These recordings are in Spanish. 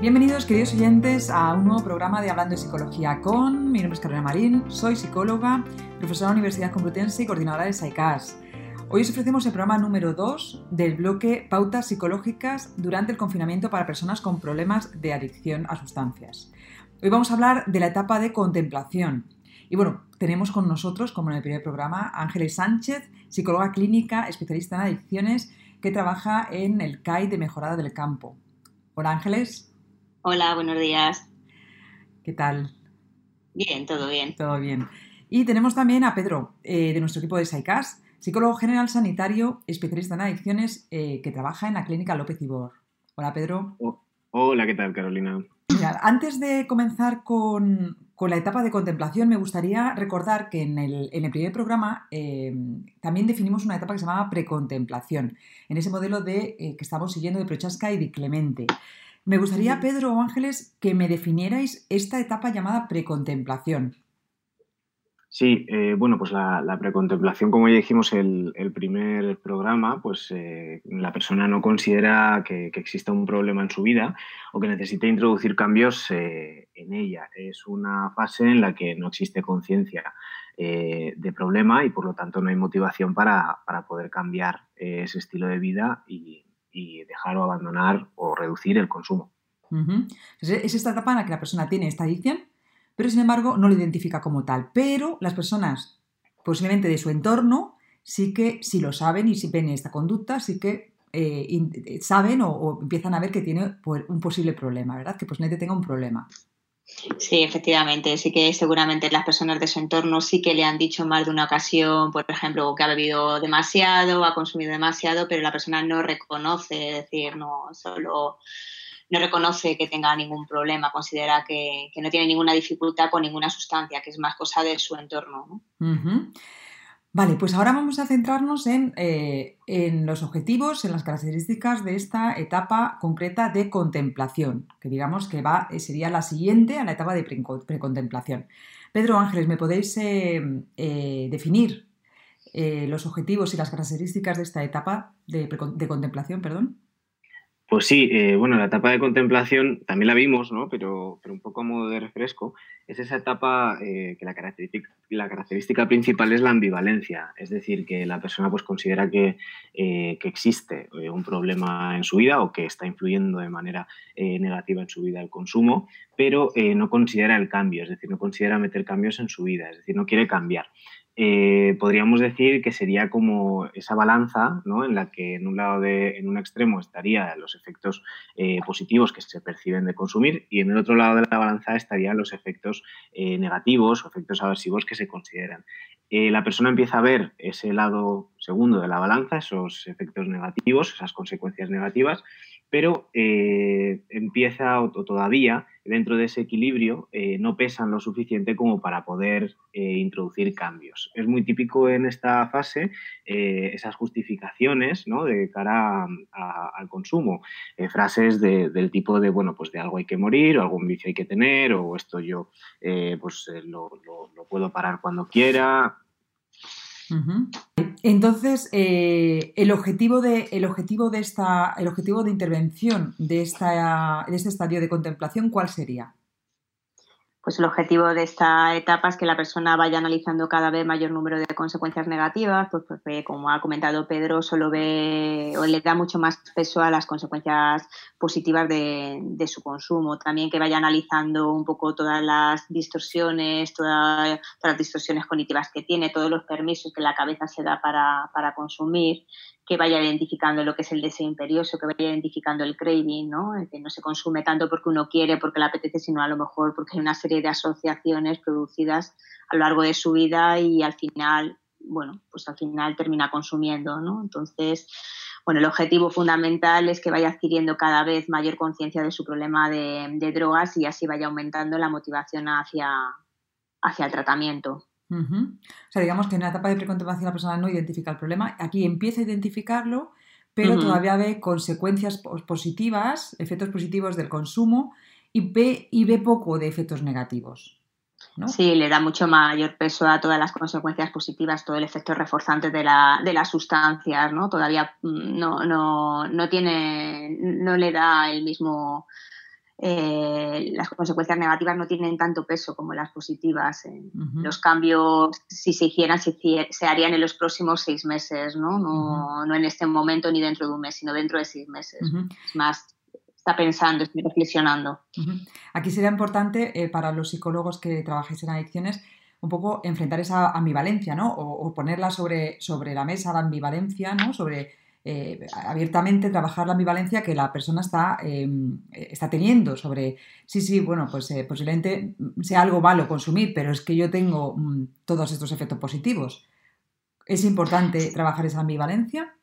Bienvenidos, queridos oyentes, a un nuevo programa de Hablando de Psicología con. Mi nombre es Carolina Marín, soy psicóloga, profesora de la Universidad Complutense y coordinadora de SAICAS. Hoy os ofrecemos el programa número 2 del bloque Pautas psicológicas durante el confinamiento para personas con problemas de adicción a sustancias. Hoy vamos a hablar de la etapa de contemplación. Y bueno, tenemos con nosotros, como en el primer programa, Ángeles Sánchez, psicóloga clínica, especialista en adicciones, que trabaja en el CAI de Mejorada del Campo. Hola Ángeles. Hola, buenos días. ¿Qué tal? Bien, todo bien. Todo bien. Y tenemos también a Pedro, eh, de nuestro equipo de SAICAS, psicólogo general sanitario, especialista en adicciones, eh, que trabaja en la clínica López Ibor. Hola, Pedro. Oh, hola, ¿qué tal, Carolina? antes de comenzar con, la etapa de contemplación, me gustaría recordar que en el, primer programa eh, también definimos una etapa que se llamaba precontemplación, en ese modelo de, que estamos siguiendo de Prochaska y de Clemente. Me gustaría, Pedro o Ángeles, que me definierais esta etapa llamada precontemplación. Sí, eh, bueno, pues la, precontemplación, como ya dijimos el, el primer programa, pues eh, la persona no considera que, exista un problema en su vida o que necesite introducir cambios eh, en ella. Es una fase en la que no existe conciencia de problema y por lo tanto no hay motivación para, para poder cambiar ese estilo de vida y, y dejar o abandonar o reducir el consumo. Es esta etapa en la que la persona tiene esta adicción, pero sin embargo no lo identifica como tal. Pero las personas, posiblemente de su entorno, sí que, si lo saben y si ven esta conducta, sí que eh, saben o, empiezan a ver que tiene pues, un posible problema, ¿verdad? Que posiblemente tenga un problema. Sí, efectivamente, sí que seguramente las personas de su entorno sí que le han dicho más de una ocasión, por ejemplo, que ha bebido demasiado, ha consumido demasiado, pero la persona no reconoce, es decir, no solo no reconoce que tenga ningún problema, considera que, no tiene ninguna dificultad con ninguna sustancia, que es más cosa de su entorno. ¿no? Vale, pues ahora vamos a centrarnos eh, en, los objetivos, en las características de esta etapa concreta de contemplación, que digamos que va, eh, sería la siguiente a la etapa de precontemplación. Pedro Ángeles, ¿me podéis eh, definir los objetivos y las características de esta etapa de, de contemplación? Perdón? Pues sí, eh, bueno, la etapa de contemplación también la vimos, ¿no? Pero, pero un poco a modo de refresco, es esa etapa eh, que la característica, principal es la ambivalencia, es decir, que la persona pues considera que, eh, que existe un problema en su vida o que está influyendo de manera negativa en su vida el consumo, pero no considera el cambio, es decir, no considera meter cambios en su vida, es decir, no quiere cambiar. Eh, podríamos decir que sería como esa balanza ¿no? en la que en un lado de, en un extremo estarían los efectos eh, positivos que se perciben de consumir y en el otro lado de la balanza estarían los efectos eh, negativos o efectos aversivos que se consideran. la persona empieza a ver ese lado segundo de la balanza, esos efectos negativos, esas consecuencias negativas, pero eh, empieza o, todavía dentro de ese equilibrio eh, no pesan lo suficiente como para poder eh, introducir cambios. Es muy típico en esta fase esas justificaciones ¿no? de cara al consumo, frases del tipo de, bueno, pues de algo hay que morir, o algún vicio hay que tener, o esto yo pues lo puedo parar cuando quiera, entonces, eh, el, objetivo de, el, objetivo de esta, el objetivo de intervención de, esta, de este estadio de contemplación, ¿cuál sería? Pues el objetivo de esta etapa es que la persona vaya analizando cada vez mayor número de consecuencias negativas, pues porque como ha comentado Pedro, solo ve o le da mucho más peso a las consecuencias positivas de, su consumo. También que vaya analizando un poco todas las distorsiones, todas, las distorsiones cognitivas que tiene, todos los permisos que la cabeza se da para, para consumir que vaya identificando lo que es el deseo imperioso, que vaya identificando el craving, ¿no? que no se consume tanto porque uno quiere, porque le apetece, sino a lo mejor porque hay una serie de asociaciones producidas a lo largo de su vida y al final, bueno, pues al final termina consumiendo, ¿no? Entonces, bueno, el objetivo fundamental es que vaya adquiriendo cada vez mayor conciencia de su problema de, drogas y así vaya aumentando la motivación hacia, hacia el tratamiento. O sea, digamos que en la etapa de precontemplación la persona no identifica el problema, aquí empieza a identificarlo, pero todavía ve consecuencias positivas, efectos positivos del consumo y ve, y ve poco de efectos negativos. Sí, le da mucho mayor peso a todas las consecuencias positivas, todo el efecto reforzante de, la, de las sustancias, ¿no? Todavía mm, no, no, no tiene, no le da el mismo eh, las consecuencias negativas no tienen tanto peso como las positivas. Los cambios, si se hicieran, se, se, harían en los próximos seis meses, ¿no? No, no, en este momento ni dentro de un mes, sino dentro de seis meses. Es más, está pensando, está reflexionando. Aquí sería importante eh, para los psicólogos que trabajáis en adicciones un poco enfrentar esa ambivalencia, ¿no? O, ponerla sobre, sobre la mesa, la ambivalencia, ¿no? Sobre eh, abiertamente trabajar la ambivalencia que la persona está, em, está teniendo sobre, sí, sí, bueno, pues eh, posiblemente sea algo malo consumir, pero es que yo tengo mm, todos estos efectos positivos. ¿Es importante trabajar esa ambivalencia?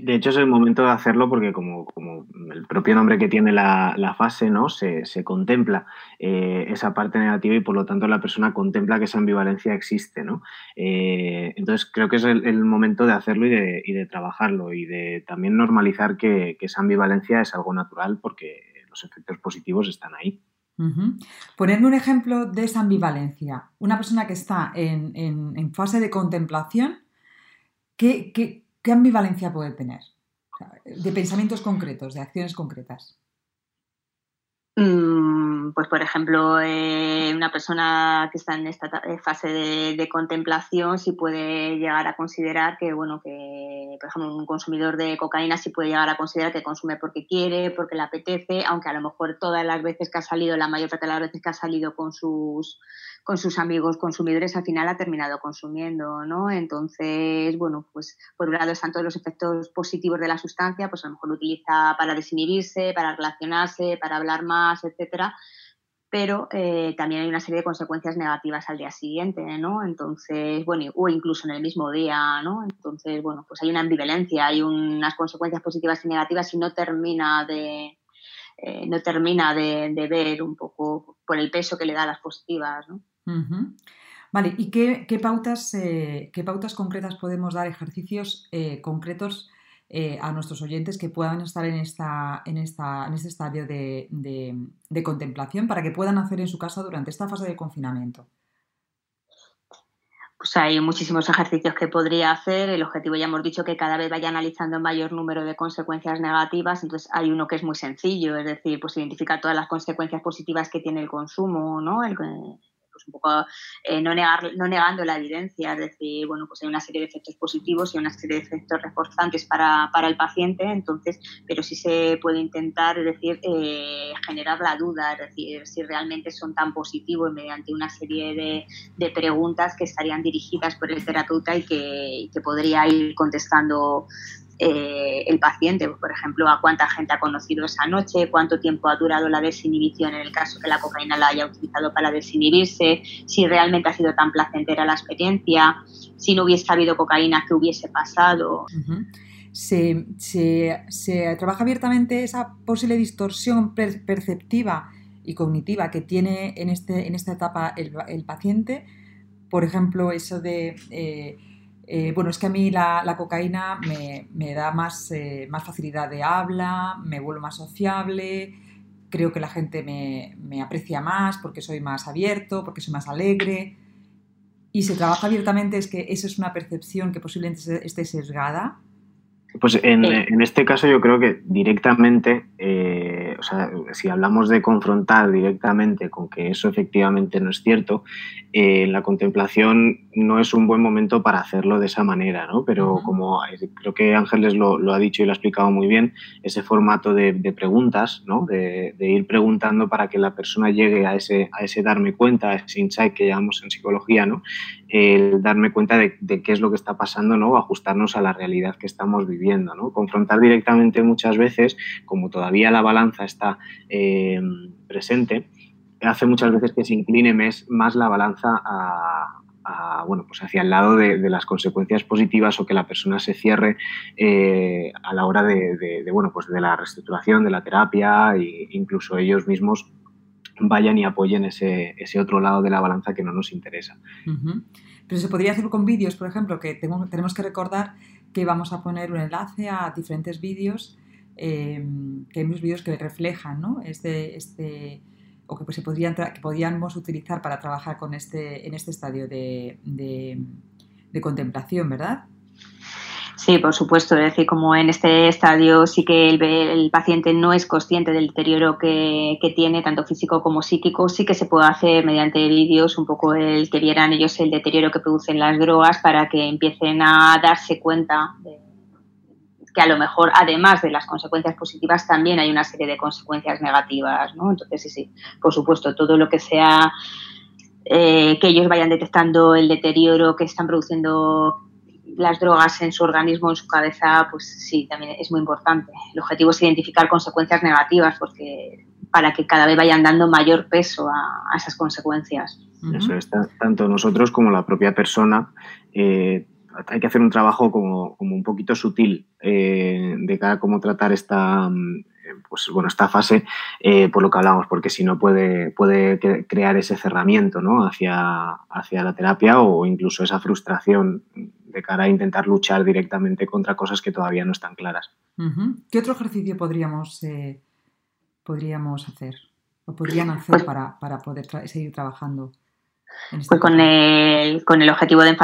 De hecho es el momento de hacerlo porque como, como el propio nombre que tiene la, la fase, ¿no? Se, se contempla eh, esa parte negativa y por lo tanto la persona contempla que esa ambivalencia existe, ¿no? Eh, entonces creo que es el, momento de hacerlo y de, y de, trabajarlo y de también normalizar que, que, esa ambivalencia es algo natural porque los efectos positivos están ahí. Uh Ponerme un ejemplo de esa ambivalencia. Una persona que está en, en, en fase de contemplación, ¿qué, qué, ¿Qué ambivalencia puede tener? De pensamientos concretos, de acciones concretas. Mm, pues, por ejemplo, eh, una persona que está en esta eh, fase de, contemplación sí puede llegar a considerar que, bueno, que, por ejemplo, un consumidor de cocaína sí puede llegar a considerar que consume porque quiere, porque le apetece, aunque a lo mejor todas las veces que ha salido, la mayor parte de las veces que ha salido con sus con sus amigos consumidores al final ha terminado consumiendo, ¿no? Entonces, bueno, pues por un lado están todos los efectos positivos de la sustancia, pues a lo mejor lo utiliza para desinhibirse, para relacionarse, para hablar más, etcétera, pero eh, también hay una serie de consecuencias negativas al día siguiente, ¿no? Entonces, bueno, o incluso en el mismo día, ¿no? Entonces, bueno, pues hay una ambivalencia, hay unas consecuencias positivas y negativas y no termina de, eh, no termina de, ver un poco por el peso que le da a las positivas, ¿no? Vale, ¿y qué, pautas, eh, qué pautas concretas podemos dar, ejercicios eh, concretos eh, a nuestros oyentes que puedan estar en, esta, en, esta, en este estadio de, contemplación para que puedan hacer en su casa durante esta fase de confinamiento? Pues hay muchísimos ejercicios que podría hacer. El objetivo ya hemos dicho que cada vez vaya analizando el mayor número de consecuencias negativas. Entonces hay uno que es muy sencillo, es decir, pues identificar todas las consecuencias positivas que tiene el consumo, ¿no? El, pues un poco eh, no, negar, no negando la evidencia, es decir, bueno, pues hay una serie de efectos positivos y una serie de efectos reforzantes para, para el paciente, entonces, pero sí se puede intentar, decir, eh, generar la duda, es decir, si realmente son tan positivos mediante una serie de, de preguntas que estarían dirigidas por el terapeuta y que, y que podría ir contestando eh, el paciente, por ejemplo, a cuánta gente ha conocido esa noche, cuánto tiempo ha durado la desinhibición en el caso que la cocaína la haya utilizado para desinhibirse, si realmente ha sido tan placentera la experiencia, si no hubiese habido cocaína, qué hubiese pasado. se, trabaja abiertamente esa posible distorsión perceptiva y cognitiva que tiene en, este, en esta etapa el, paciente. Por ejemplo, eso de eh, eh, bueno, es que a mí la, cocaína me, da más, eh, más, facilidad de habla, me vuelvo más sociable, creo que la gente me, aprecia más porque soy más abierto, porque soy más alegre. Y se trabaja abiertamente, es que esa es una percepción que posiblemente esté sesgada. Pues en, en este caso yo creo que directamente eh, o sea, si hablamos de confrontar directamente con que eso efectivamente no es cierto, eh, la contemplación no es un buen momento para hacerlo de esa manera, ¿no? Pero como creo que Ángeles lo, ha dicho y lo ha explicado muy bien, ese formato de, preguntas, ¿no? De, ir preguntando para que la persona llegue a ese, a ese darme cuenta, a ese insight que llamamos en psicología, ¿no? El darme cuenta de, qué es lo que está pasando, ¿no? Ajustarnos a la realidad que estamos viviendo, ¿no? Confrontar directamente muchas veces, como todavía la balanza está eh, presente, hace muchas veces que se incline más, la balanza a, bueno, pues hacia el lado de, las consecuencias positivas o que la persona se cierre eh, a la hora de, bueno, pues de la reestructuración, de la terapia e incluso ellos mismos vayan y apoyen ese, otro lado de la balanza que no nos interesa. Pero se podría hacer con vídeos, por ejemplo, que tenemos que recordar que vamos a poner un enlace a diferentes vídeos Em, que hay muchos vídeos que reflejan ¿no? este, este, o que, pues, se podrían que utilizar para trabajar con este, en este estadio de, de, contemplación, ¿verdad? Sí, por supuesto. Es decir, como en este estadio sí que el, paciente no es consciente del deterioro que, tiene, tanto físico como psíquico, sí que se puede hacer mediante vídeos un poco el que vieran ellos el deterioro que producen las drogas para que empiecen a darse cuenta de que a lo mejor, además de las consecuencias positivas, también hay una serie de consecuencias negativas, ¿no? Entonces, sí, sí, por supuesto, todo lo que sea eh, que ellos vayan detectando el deterioro que están produciendo las drogas en su organismo, en su cabeza, pues sí, también es muy importante. El objetivo es identificar consecuencias negativas porque para que cada vez vayan dando mayor peso a, esas consecuencias. Eso está, tanto nosotros como la propia persona. Eh, hay que hacer un trabajo como, un poquito sutil eh, de cara a cómo tratar esta, mm, pues, bueno, esta fase, eh, por lo que hablamos, porque si no puede, puede crear ese cerramiento ¿no? hacia, hacia la terapia o incluso esa frustración de cara a intentar luchar directamente contra cosas que todavía no están claras. ¿Qué otro ejercicio podríamos, eh, podríamos hacer o podrían hacer pues para, para poder seguir trabajando? Pues con el, con el objetivo de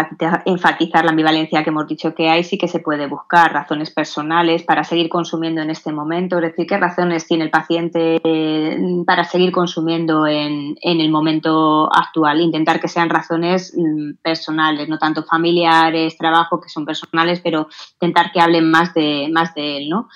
enfatizar, la ambivalencia que hemos dicho que hay, sí que se puede buscar razones personales para seguir consumiendo en este momento, es decir, qué razones tiene el paciente eh, para seguir consumiendo en, en el momento actual, intentar que sean razones mm, personales, no tanto familiares, trabajo, que son personales, pero intentar que hablen más de, más de él, ¿no?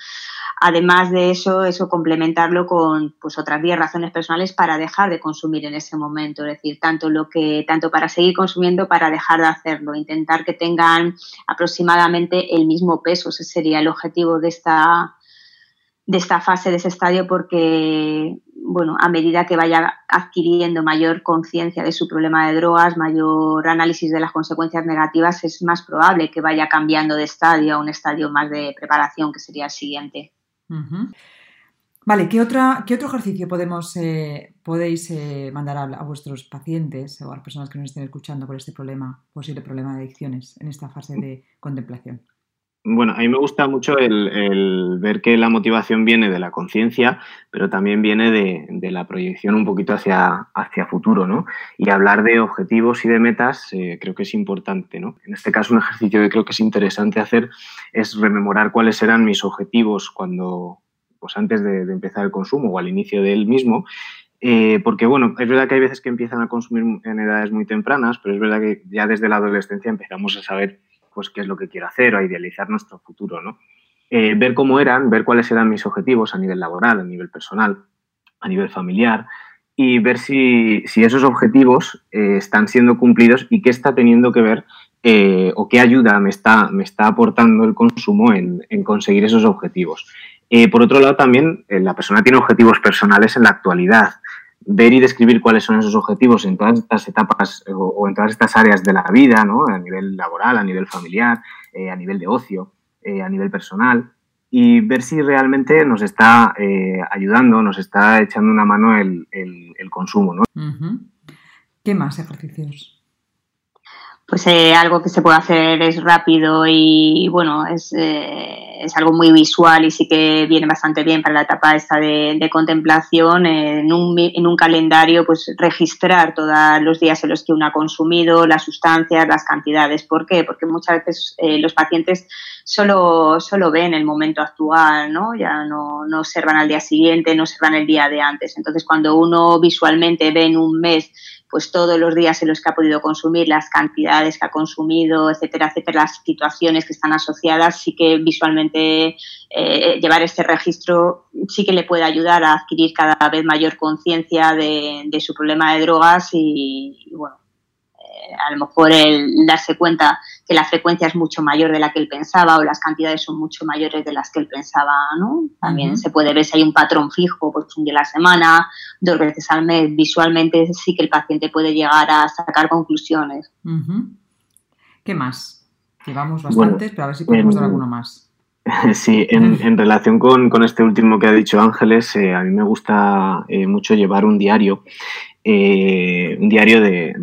Además de eso, eso complementarlo con pues otras 10 razones personales para dejar de consumir en ese momento, es decir, tanto lo que tanto para seguir consumiendo para dejar de hacerlo, intentar que tengan aproximadamente el mismo peso, ese sería el objetivo de esta de esta fase de ese estadio porque bueno, a medida que vaya adquiriendo mayor conciencia de su problema de drogas, mayor análisis de las consecuencias negativas, es más probable que vaya cambiando de estadio a un estadio más de preparación, que sería el siguiente. Vale, ¿qué, otra, ¿qué otro ejercicio podemos, eh, podéis eh, mandar a, vuestros pacientes o a las personas que nos estén escuchando por este problema, posible problema de adicciones en esta fase de contemplación? Bueno, a mí me gusta mucho el, ver que la motivación viene de la conciencia, pero también viene de, la proyección un poquito hacia, hacia futuro, ¿no? Y hablar de objetivos y de metas eh, creo que es importante, ¿no? En este caso, un ejercicio que creo que es interesante hacer es rememorar cuáles eran mis objetivos cuando, pues antes de, empezar el consumo o al inicio del mismo eh, porque bueno, es verdad que hay veces que empiezan a consumir en edades muy tempranas, pero es verdad que ya desde la adolescencia empezamos a saber pues qué es lo que quiero hacer o a idealizar nuestro futuro, ¿no? Eh, ver cómo eran, ver cuáles eran mis objetivos a nivel laboral, a nivel personal, a nivel familiar y ver si, esos objetivos eh, están siendo cumplidos y qué está teniendo que ver o qué ayuda me está, me está aportando el consumo en, conseguir esos objetivos. Por otro lado, también la persona tiene objetivos personales en la actualidad ver y describir cuáles son esos objetivos en todas estas etapas o, en todas estas áreas de la vida, ¿no? a nivel laboral, a nivel familiar, eh, a nivel de ocio, eh, a nivel personal, y ver si realmente nos está eh, ayudando, nos está echando una mano el, consumo. ¿no? ¿Qué más ejercicios? Pues algo que se puede hacer es rápido y bueno, es es algo muy visual y sí que viene bastante bien para la etapa esta de, contemplación, en un, en un, calendario, pues registrar todos los días en los que uno ha consumido, las sustancias, las cantidades. ¿Por qué? Porque muchas veces eh, los pacientes solo, solo ven el momento actual, ¿no? Ya no, no observan al día siguiente, no observan el día de antes. Entonces, cuando uno visualmente ve en un mes pues todos los días en los que ha podido consumir, las cantidades que ha consumido, etcétera, etcétera, las situaciones que están asociadas, sí que visualmente eh, llevar este registro sí que le puede ayudar a adquirir cada vez mayor conciencia de, su problema de drogas y bueno, a lo mejor el darse cuenta que la frecuencia es mucho mayor de la que él pensaba o las cantidades son mucho mayores de las que él pensaba, ¿no? También se puede ver si hay un patrón fijo, pues un día a la semana, dos veces al mes, visualmente sí que el paciente puede llegar a sacar conclusiones. ¿Qué más? Llevamos bastantes, pero a ver si podemos dar alguno más. Sí, en, relación con, este último que ha dicho Ángeles, eh, a mí me gusta eh, mucho llevar un diario, eh, un diario de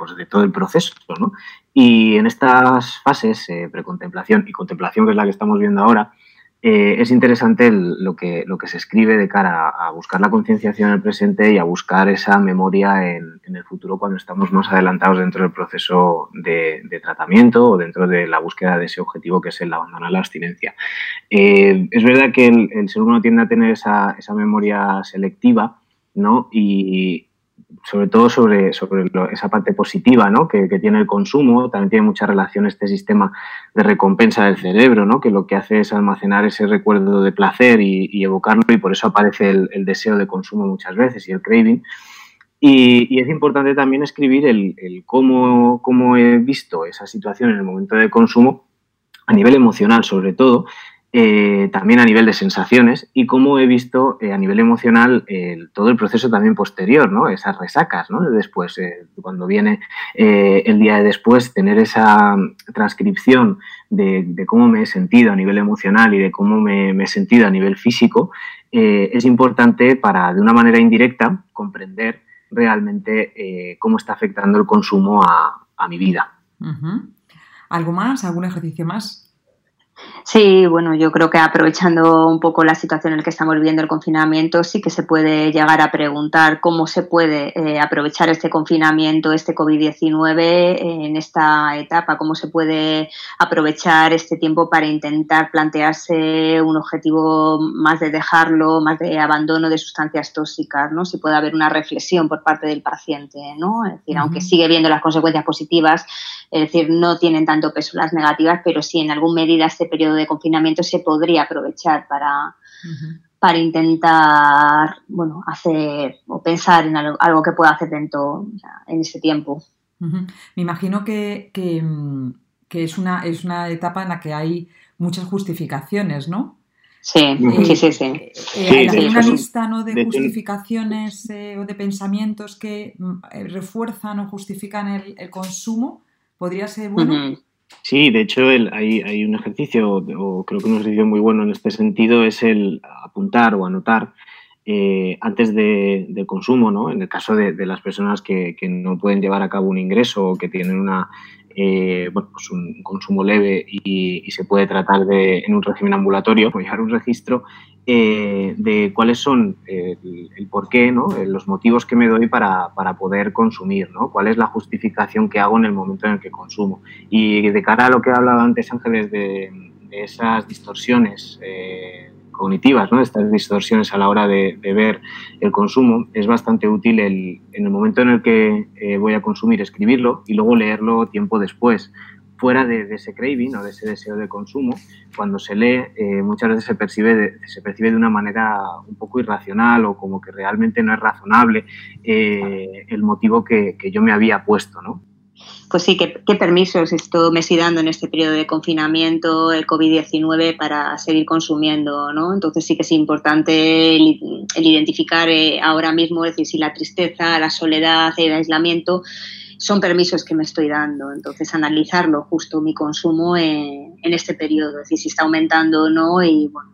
pues, de todo el proceso. ¿no? Y en estas fases, eh, precontemplación y contemplación, que es la que estamos viendo ahora, eh, es interesante lo, que, se escribe de cara a, buscar la concienciación en el presente y a buscar esa memoria en, el futuro cuando estamos más adelantados dentro del proceso de, tratamiento o dentro de la búsqueda de ese objetivo que es el abandonar la abstinencia. Eh, es verdad que el, ser humano tiende a tener esa, memoria selectiva ¿no? Sobre todo sobre, sobre esa parte positiva ¿no? que, tiene el consumo. También tiene mucha relación este sistema de recompensa del cerebro, ¿no? que lo que hace es almacenar ese recuerdo de placer y, evocarlo y por eso aparece el, deseo de consumo muchas veces y el craving. Y, es importante también escribir el, el cómo, cómo he visto esa situación en el momento de consumo a nivel emocional sobre todo eh, también a nivel de sensaciones y como he visto eh, a nivel emocional todo el proceso también posterior, ¿no? esas resacas, ¿no? después, eh, cuando viene el día de después, tener esa transcripción de, cómo me he sentido a nivel emocional y de cómo me, he sentido a nivel físico, es importante para, de una manera indirecta, comprender realmente cómo está afectando el consumo a, mi vida. ¿Algo más? ¿Algún ejercicio más? Sí, bueno, yo creo que aprovechando un poco la situación en la que estamos viviendo el confinamiento, sí que se puede llegar a preguntar cómo se puede eh, aprovechar este confinamiento, este COVID-19 en esta etapa, cómo se puede aprovechar este tiempo para intentar plantearse un objetivo más de dejarlo, más de abandono de sustancias tóxicas, ¿no? Si puede haber una reflexión por parte del paciente, ¿no? Es decir, aunque sigue viendo las consecuencias positivas, es decir, no tienen tanto peso las negativas, pero sí en alguna medida este periodo de confinamiento se podría aprovechar para, para intentar bueno, hacer o pensar en algo, que pueda hacer dentro en ese tiempo. Me imagino que, es, una, es una etapa en la que hay muchas justificaciones, ¿no? Sí, eh, sí, sí, sí. Eh, hay una lista ¿no? de, justificaciones eh, o de pensamientos que mm, refuerzan o justifican el, consumo. ¿Podría ser bueno? Sí, de hecho hay, un ejercicio, o creo que un ejercicio muy bueno en este sentido, es el apuntar o anotar eh, antes del consumo, ¿no? En el caso de, las personas que, no pueden llevar a cabo un ingreso o que tienen una eh, bueno, pues un consumo leve y, se puede tratar de, en un régimen ambulatorio, llevar un registro eh, de cuáles son el, el porqué, ¿no? Eh, los motivos que me doy para, para, poder consumir, ¿no? cuál es la justificación que hago en el momento en el que consumo. Y de cara a lo que hablaba antes Ángeles de, de esas distorsiones cognitivas, ¿no? estas distorsiones a la hora de, ver el consumo, es bastante útil el, en el momento en el que eh, voy a consumir, escribirlo y luego leerlo tiempo después. Fuera de, ese craving o de ese deseo de consumo, cuando se lee, eh, muchas veces se percibe, se percibe de una manera un poco irracional o como que realmente no es razonable eh, el motivo que, que yo me había puesto. ¿no? Pues sí, ¿qué, permisos esto me estoy dando en este periodo de confinamiento, el COVID-19, para seguir consumiendo, ¿no? Entonces sí que es importante el, identificar eh, ahora mismo, es decir, si la tristeza, la soledad, el aislamiento son permisos que me estoy dando. Entonces, analizarlo justo mi consumo en, este periodo, es decir, si está aumentando o no y, bueno,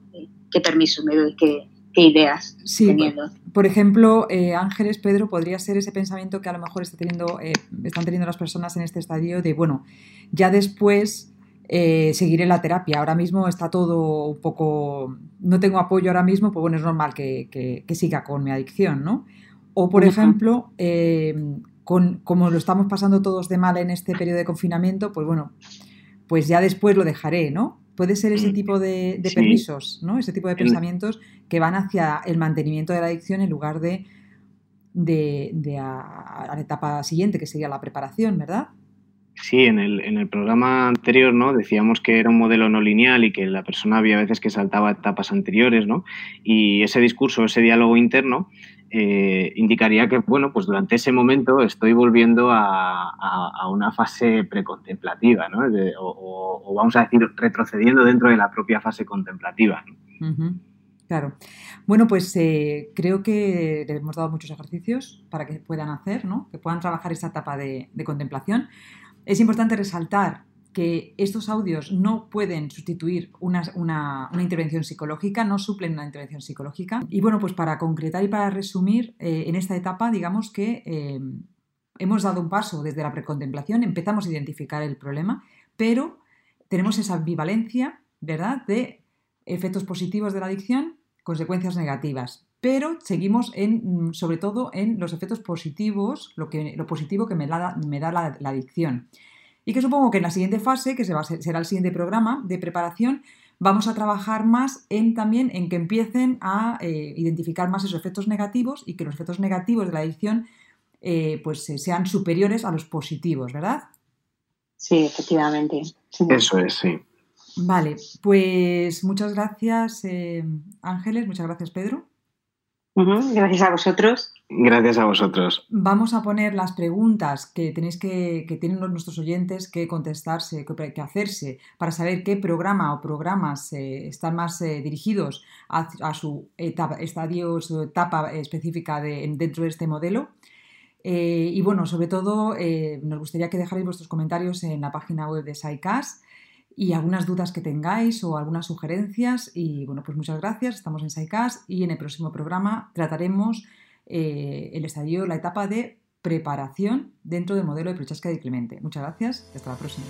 qué permisos me doy, qué, qué ideas sí, teniendo. Por ejemplo, eh, Ángeles, Pedro, podría ser ese pensamiento que a lo mejor está teniendo, eh, están teniendo las personas en este estadio de, bueno, ya después eh, seguiré la terapia. Ahora mismo está todo un poco, no tengo apoyo ahora mismo, pues bueno, es normal que, siga con mi adicción, ¿no? O, por ejemplo, con, como lo estamos pasando todos de mal en este periodo de confinamiento, pues bueno, pues ya después lo dejaré, ¿no? Puede ser ese mm, tipo de, permisos, ¿no? Ese tipo de pensamientos que van hacia el mantenimiento de la adicción en lugar de, de, a, la etapa siguiente, que sería la preparación, ¿verdad? Sí, en el, en el programa anterior ¿no? decíamos que era un modelo no lineal y que la persona había veces que saltaba etapas anteriores, ¿no? Y ese discurso, ese diálogo interno, eh, indicaría que, bueno, pues durante ese momento estoy volviendo a, una fase precontemplativa, o, vamos a decir, retrocediendo dentro de la propia fase contemplativa. Claro. Bueno, pues eh, creo que les hemos dado muchos ejercicios para que puedan hacer, ¿no? Que puedan trabajar esta etapa de contemplación. Es importante resaltar que estos audios no pueden sustituir una, intervención psicológica, no suplen una intervención psicológica. Y bueno, pues para concretar y para resumir, eh, en esta etapa, digamos que eh, hemos dado un paso desde la precontemplación, empezamos a identificar el problema, pero tenemos esa ambivalencia, ¿verdad?, de efectos positivos de la adicción, consecuencias negativas. Pero seguimos en, sobre todo en los efectos positivos, lo, que, lo positivo que me da, me da la, adicción. Y que supongo que en la siguiente fase, que se va será el siguiente programa de preparación, vamos a trabajar más en también en que empiecen a eh, identificar más esos efectos negativos y que los efectos negativos de la adicción eh, pues eh, sean superiores a los positivos, ¿verdad? Sí, efectivamente. Eso es, sí. Vale, pues muchas gracias Ángeles, muchas gracias Pedro. Gracias a vosotros. Gracias a vosotros. Vamos a poner las preguntas que tenéis que, que tienen nuestros oyentes que contestarse, que, hacerse, para saber qué programa o programas eh, están más eh, dirigidos a, su etapa, estadio, su etapa específica de, dentro de este modelo. Eh, y bueno, sobre todo, nos gustaría que dejarais vuestros comentarios en la página web de SciCast y algunas dudas que tengáis o algunas sugerencias. Y bueno, pues muchas gracias. Estamos en SciCast y en el próximo programa trataremos eh, el estadio, la etapa de preparación dentro del modelo de Prochaska de Clemente. Muchas gracias y hasta la próxima.